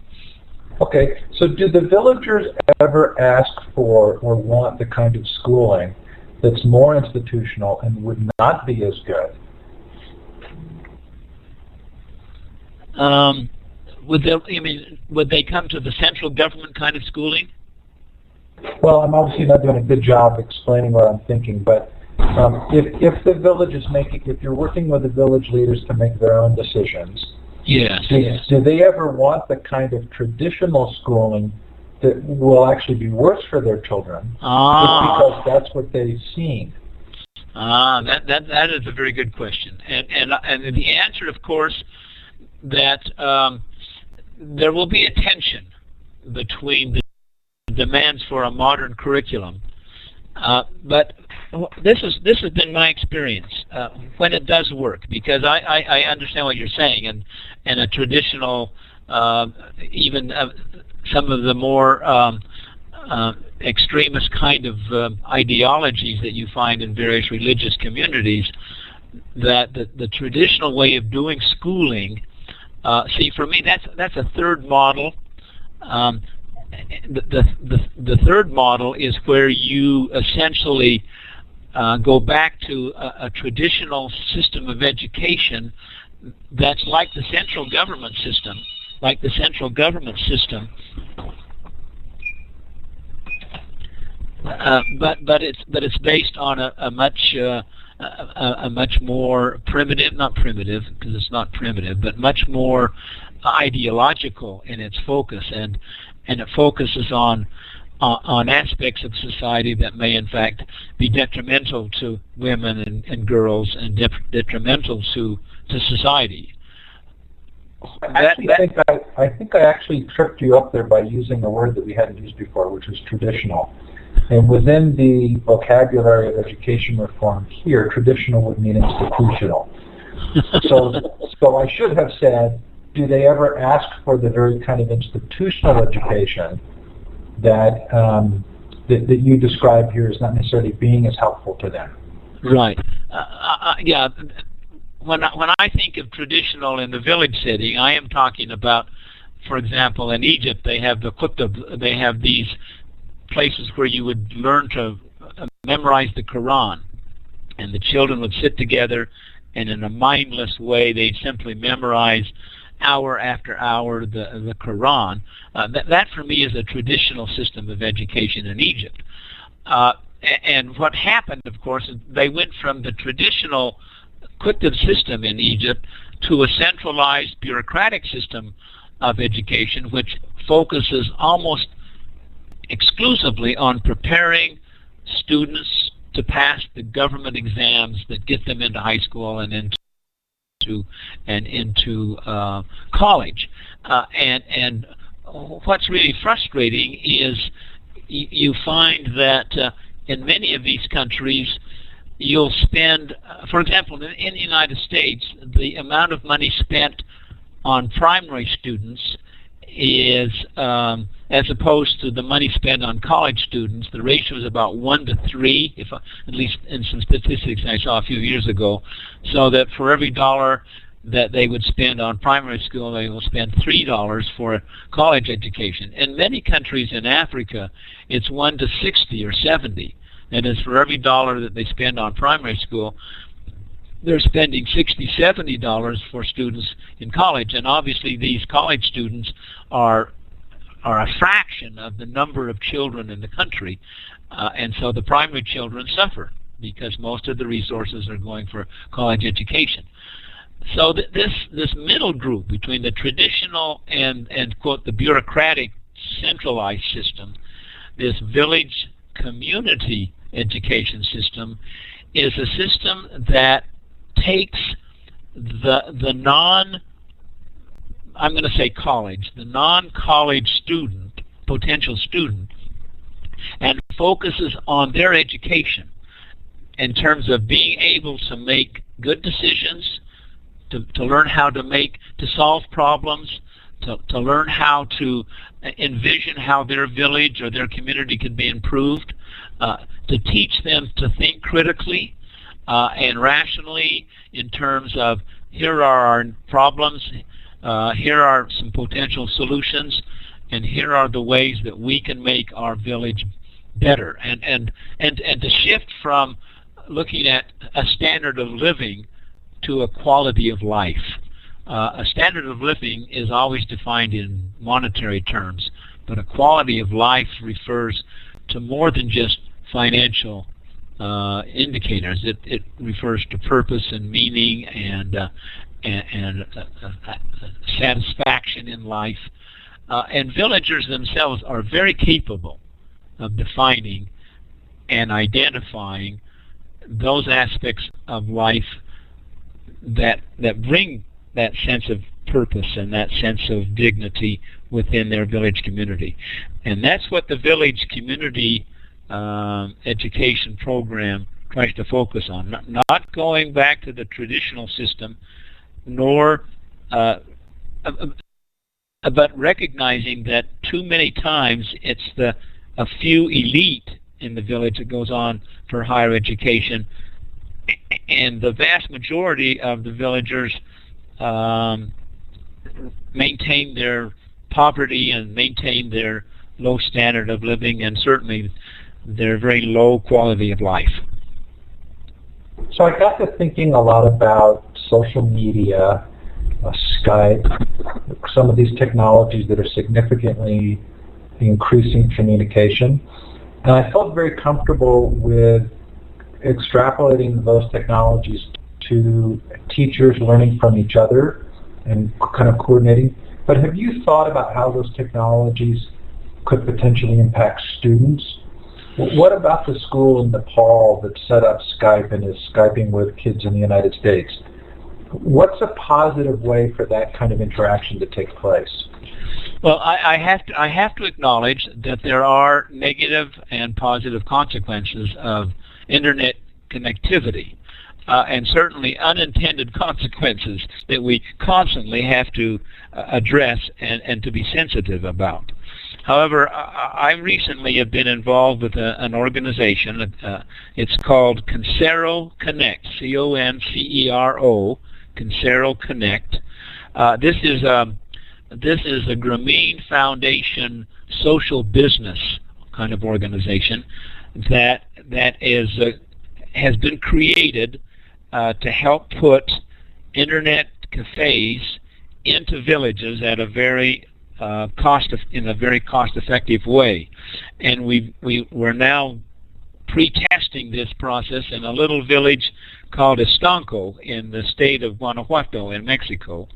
Speaker 1: Okay, so do the villagers ever ask for or want the kind of schooling that's more institutional and would not be as good
Speaker 2: Um, would they? I mean, would they come to the central government kind of schooling?
Speaker 1: Well, I'm obviously not doing a good job explaining what I'm thinking, but um, if if the village is making, if you're working with the village leaders to make their own decisions,
Speaker 2: yes,
Speaker 1: do,
Speaker 2: yes.
Speaker 1: do they ever want the kind of traditional schooling that will actually be worse for their children?
Speaker 2: Ah.
Speaker 1: Because that's what they've seen.
Speaker 2: Ah, that that that is a very good question, and and and the answer, of course, that um, there will be a tension between the demands for a modern curriculum. Uh, but this is this has been my experience uh, when it does work because I, I, I, understand what you're saying and and a traditional uh, even some of the more um, uh, extremist kind of um, ideologies that you find in various religious communities that the, the traditional way of doing schooling uh, see, for me, that's that's a third model. Um, the, the, the, third model is where you essentially uh, go back to a, a, traditional system of education that's like the central government system, like the central government system. Uh, but but it's but it's based on a, a much uh, a, a much more primitive, not primitive because it's not primitive, but much more ideological in its focus, and and it focuses on uh, on aspects of society that may in fact be detrimental to women and, and girls and detrimental to to society.
Speaker 1: I actually that, think I, I think I actually tripped you up there by using a word that we hadn't used before, which is traditional. And within the vocabulary of education reform here, traditional would mean institutional. so, so I should have said, do they ever ask for the very kind of institutional education that, um, that, that you describe here as not necessarily being as helpful to them?
Speaker 2: Right. Uh, uh, yeah. When I, when I think of traditional in the village setting, I am talking about, for example, in Egypt they have the they have these places where you would learn to memorize the Quran, and the children would sit together, and in a mindless way they'd simply memorize hour after hour the the Quran. Uh, that, that for me is a traditional system of education in Egypt. Uh, and what happened, of course, is they went from the traditional kutub system in Egypt to a centralized bureaucratic system of education, which focuses almost exclusively on preparing students to pass the government exams that get them into high school and into and into uh, college. Uh, and and what's really frustrating is you find that uh, in many of these countries, you'll spend, uh, for example, in, in, the United States, the amount of money spent on primary students is, um, as opposed to the money spent on college students, the ratio is about one to three, if at least in some statistics I saw a few years ago. So that for every dollar that they would spend on primary school, they will spend three dollars for college education. In many countries in Africa, it's one to sixty or seventy. and That is, for every dollar that they spend on primary school, they're spending 60 70 dollars for students in college and obviously these college students are are a fraction of the number of children in the country uh, and so the primary children suffer because most of the resources are going for college education. So th this this middle group between the traditional and and quote the bureaucratic centralized system this village community education system is a system that takes the the non I'm going to say college, the non-college student, potential student, and focuses on their education in terms of being able to make good decisions, to, to learn how to make, to solve problems, to, to learn how to envision how their village or their community can be improved, uh, to teach them to think critically uh, and rationally in terms of here are our problems, uh, here are some potential solutions, and here are the ways that we can make our village better. And, and, and, and to shift from looking at a standard of living to a quality of life. Uh, a standard of living is always defined in monetary terms, but a quality of life refers to more than just financial uh, indicators. It, it refers to purpose and meaning and uh, and, and uh, uh, satisfaction in life. Uh, and villagers themselves are very capable of defining and identifying those aspects of life that that bring that sense of purpose and that sense of dignity within their village community. And that's what the village community um, education program tries to focus on. Not, not, going back to the traditional system, nor uh, but recognizing that too many times it's the a few elite in the village that goes on for higher education, and the vast majority of the villagers um, maintain their poverty and maintain their low standard of living, and certainly their very low quality of life.
Speaker 1: So I got to thinking a lot about social media, uh, Skype, some of these technologies that are significantly increasing communication. And I felt very comfortable with extrapolating those technologies to teachers learning from each other and kind of coordinating. But have you thought about how those technologies could potentially impact students what about the school in Nepal that set up Skype and is Skyping with kids in the United States? What's a positive way for that kind of interaction to take place?
Speaker 2: Well, I, I, have to I have to acknowledge that there are negative and positive consequences of internet connectivity, uh, and certainly unintended consequences that we constantly have to uh, address and, and to be sensitive about. However, I, I recently have been involved with a, an organization. Uh, it's called Concero Connect, C-O-N-C-E-R-O, Concero Connect. Uh, this is a um, this is a Grameen Foundation social business kind of organization that that is uh, has been created uh, to help put internet cafes into villages at a very uh, cost in a very cost effective way and we we we're now pre-testing this process in a little village called Estanco in the state of Guanajuato in Mexico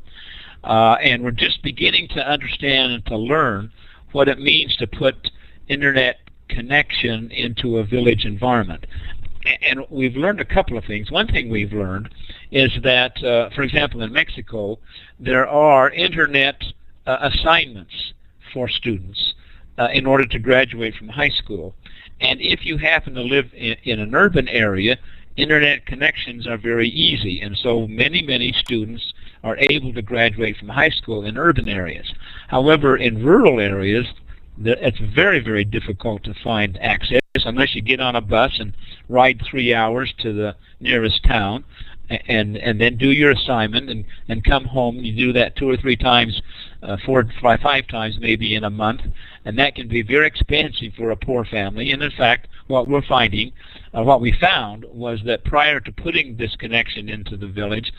Speaker 2: uh, and we're just beginning to understand and to learn what it means to put internet connection into a village environment and we've learned a couple of things. One thing we've learned is that, uh, for example, in Mexico, there are internet uh, assignments for students uh, in order to graduate from high school. And if you happen to live in, in an urban area, internet connections are very easy. And so many, many students are able to graduate from high school in urban areas. However, in rural areas, it's very, very difficult to find access unless you get on a bus and ride three hours to the nearest town and and then do your assignment and and come home you do that two or three times uh, five times maybe in a month and that can be very expensive for a poor family and in fact what we're finding uh, what we found was that prior to putting this connection into the village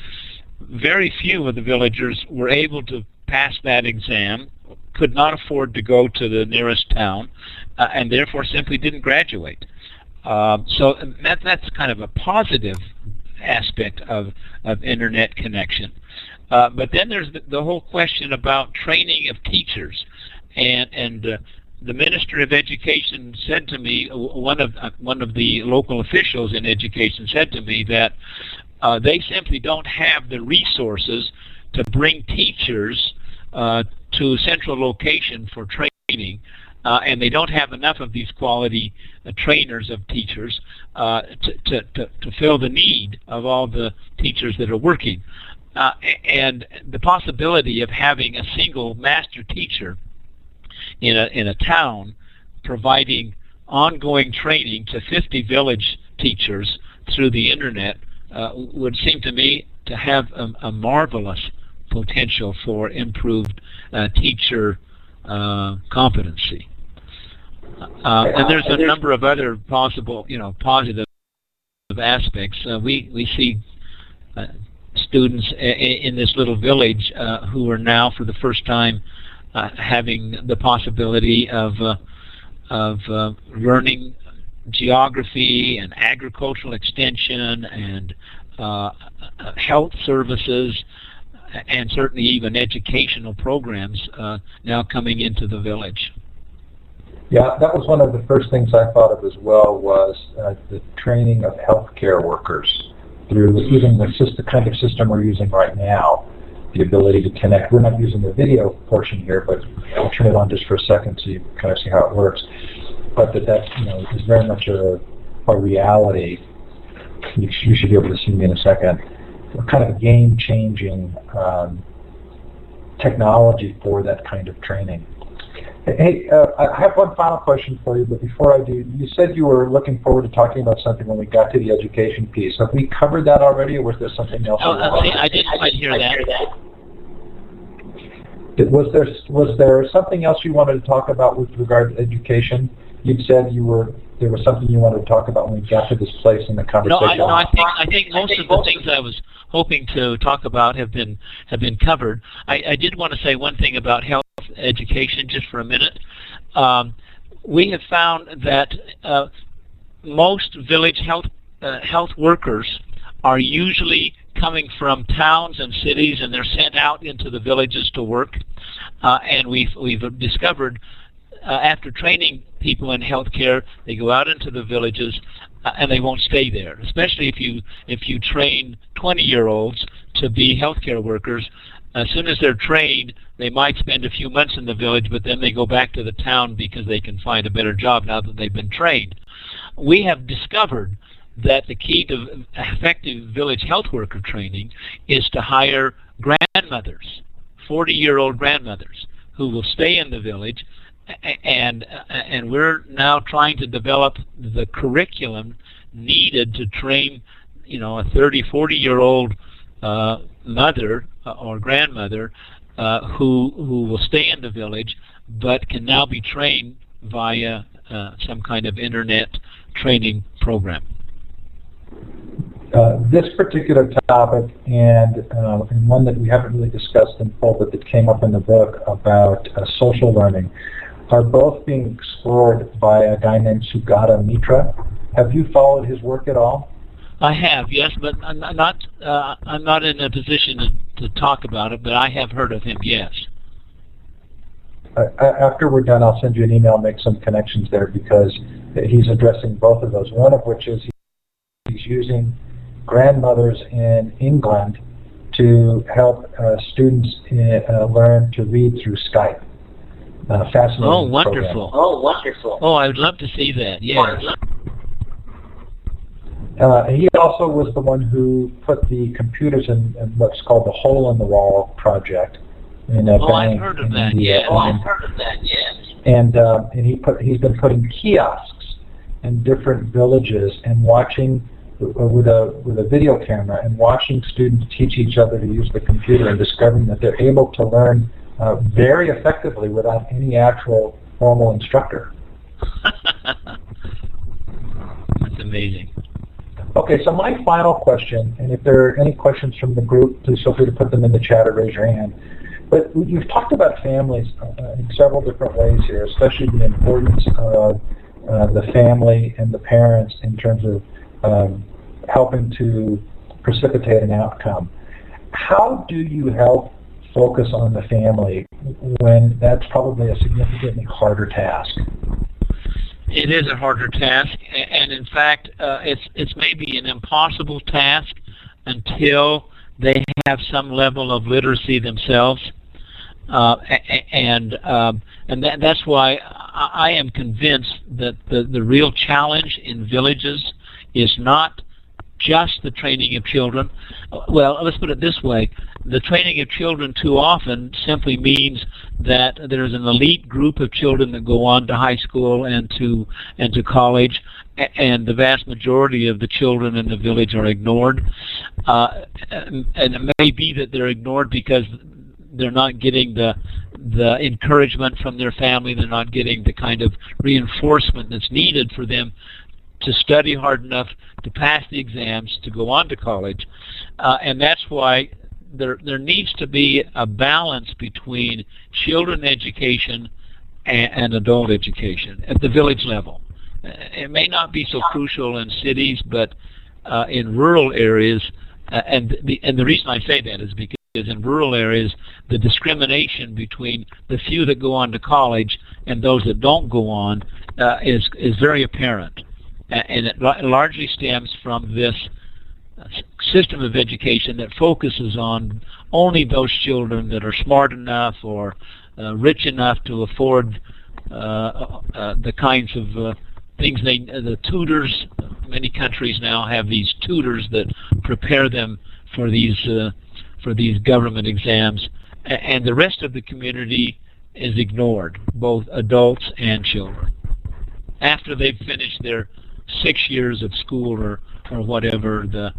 Speaker 2: very few of the villagers were able to pass that exam could not afford to go to the nearest town uh, and therefore simply didn't graduate. Uh, so that, that's kind of a positive aspect of, of internet connection. Uh, but then there's the, the, whole question about training of teachers. And, and uh, the Minister of Education said to me, one of, uh, one of the local officials in education said to me that uh, they simply don't have the resources to bring teachers uh, to central location for training. Uh, and they don't have enough of these quality uh, trainers of teachers uh, to, to, to, fill the need of all the teachers that are working. Uh, and the possibility of having a single master teacher in a, in a town providing ongoing training to 50 village teachers through the internet uh, would seem to me to have a, a marvelous potential for improved uh, teacher uh, competency. Uh, and there's a number of other possible, you know, positive aspects. Uh, we we see uh, students in this little village uh, who are now, for the first time, having the possibility of of learning geography and agricultural extension and health services and certainly even educational programs uh, now coming into the village.
Speaker 1: Yeah, that was one of the first things I thought of as well was uh, the training of healthcare workers through even the system, kind of system we're using right now, the ability to connect. We're not using the video portion here, but I'll turn it on just for a second so you kind of see how it works. But that that you know is very much a, a reality. You, you should be able to see me in a second kind of a game-changing um, technology for that kind of training. Hey, uh, I have one final question for you, but before I do, you said you were looking forward to talking about something when we got to the education piece. Have we covered that already, or was there something else?
Speaker 2: Oh, uh, I didn't quite hear that.
Speaker 1: Was there was there something else you wanted to talk about with regard to education? You said you were there was something you wanted to talk about when we got to this place in the conversation.
Speaker 2: No, I, no, I think I think most of the things I was hoping to talk about have been have been covered. I, I did want to say one thing about health education just for a minute. Um, we have found that uh, most village health uh, health workers are usually coming from towns and cities, and they're sent out into the villages to work. Uh, and we've we've discovered uh, after training people in healthcare, they go out into the villages uh, and they won't stay there. Especially if you if you train 20-year-olds to be healthcare workers, as soon as they're trained, they might spend a few months in the village, but then they go back to the town because they can find a better job now that they've been trained. We have discovered that the key to effective village health worker training is to hire grandmothers, 40-year-old grandmothers, who will stay in the village and and we're now trying to develop the curriculum needed to train, you know, a 30, 40 year old uh, mother or grandmother uh, who who will stay in the village, but can now be trained via uh, some kind of internet training program.
Speaker 1: Uh, this particular topic and, uh, and one that we haven't really discussed in full but that came up in the book about uh, social learning are both being explored by a guy named Sugata Mitra. Have you followed his work at all?
Speaker 2: I have, yes, but I'm not. Uh, I'm not in a position to, to talk about it, but I have heard of him. Yes.
Speaker 1: Uh, after we're done, I'll send you an email and make some connections there because he's addressing both of those. One of which is he's using grandmothers in England to help uh, students in, uh, learn to read through Skype. Uh, fascinating.
Speaker 2: Oh, wonderful!
Speaker 1: Program.
Speaker 2: Oh, wonderful! Oh, I would love to see that. Yes.
Speaker 1: Uh, he also was the one who put the computers in, in what's called the Hole in the Wall project. In a
Speaker 2: oh, I've heard of that.
Speaker 1: India.
Speaker 2: Yes. Oh, I've heard of that. Yes.
Speaker 1: And uh, and he put he's been putting kiosks in different villages and watching with a with a video camera and watching students teach each other to use the computer and discovering that they're able to learn uh, very effectively without any actual formal instructor.
Speaker 2: That's amazing.
Speaker 1: Okay, so my final question, and if there are any questions from the group, please feel free to put them in the chat or raise your hand. But you've talked about families uh, in several different ways here, especially the importance of uh, the family and the parents in terms of um, helping to precipitate an outcome. How do you help focus on the family when that's probably a significantly harder task?
Speaker 2: It is a harder task, and in fact, uh, it's it's maybe an impossible task until they have some level of literacy themselves, uh, and um, and that, that's why I am convinced that the the real challenge in villages is not just the training of children. Well, let's put it this way. The training of children too often simply means that there's an elite group of children that go on to high school and to and to college, and the vast majority of the children in the village are ignored. Uh, and it may be that they're ignored because they're not getting the the encouragement from their family. They're not getting the kind of reinforcement that's needed for them to study hard enough to pass the exams to go on to college, uh, and that's why there there needs to be a balance between children education and, and adult education at the village level. It may not be so crucial in cities, but uh, in rural areas, uh, and the and the reason I say that is because in rural areas, the discrimination between the few that go on to college and those that don't go on uh, is is very apparent and it largely stems from this system of education that focuses on only those children that are smart enough or uh, rich enough to afford uh, uh, the kinds of uh, things they the tutors many countries now have these tutors that prepare them for these uh, for these government exams and the rest of the community is ignored both adults and children. After they've finished their six years of school or or whatever the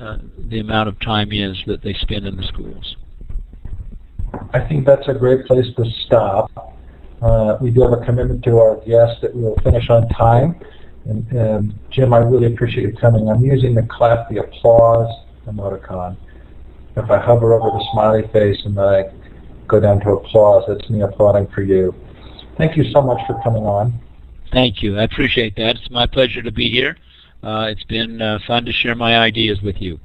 Speaker 2: uh, the amount of time is that they spend in the schools.
Speaker 1: I think that's a great place to stop. Uh, we do have a commitment to our guests that we'll finish on time. And um, Jim, I really appreciate you coming. I'm using the clap, the applause emoticon. If I hover over the smiley face and then I go down to applause, that's me applauding for you. Thank you so much for coming on.
Speaker 2: Thank you. I appreciate that. It's my pleasure to be here. Uh, it's been uh, fun to share my ideas with you.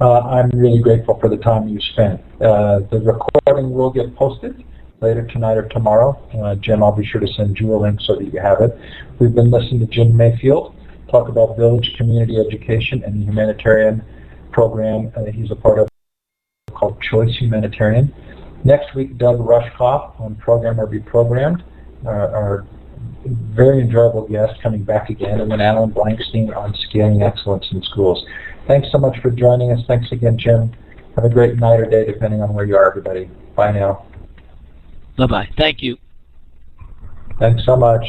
Speaker 1: Uh, I'm really grateful for the time you spent. Uh, the recording will get posted later tonight or tomorrow. Uh, Jim, I'll be sure to send you a link so that you have it. We've been listening to Jim Mayfield talk about village community education and the humanitarian program uh, he's a part of called Choice Humanitarian. Next week, Doug Rushkoff on Program or Be Programmed our very enjoyable guest coming back again, and then Alan Blankstein on scaling excellence in schools. Thanks so much for joining us. Thanks again, Jim. Have a great night or day, depending on where you are, everybody. Bye now.
Speaker 2: Bye-bye. Thank you.
Speaker 1: Thanks so much.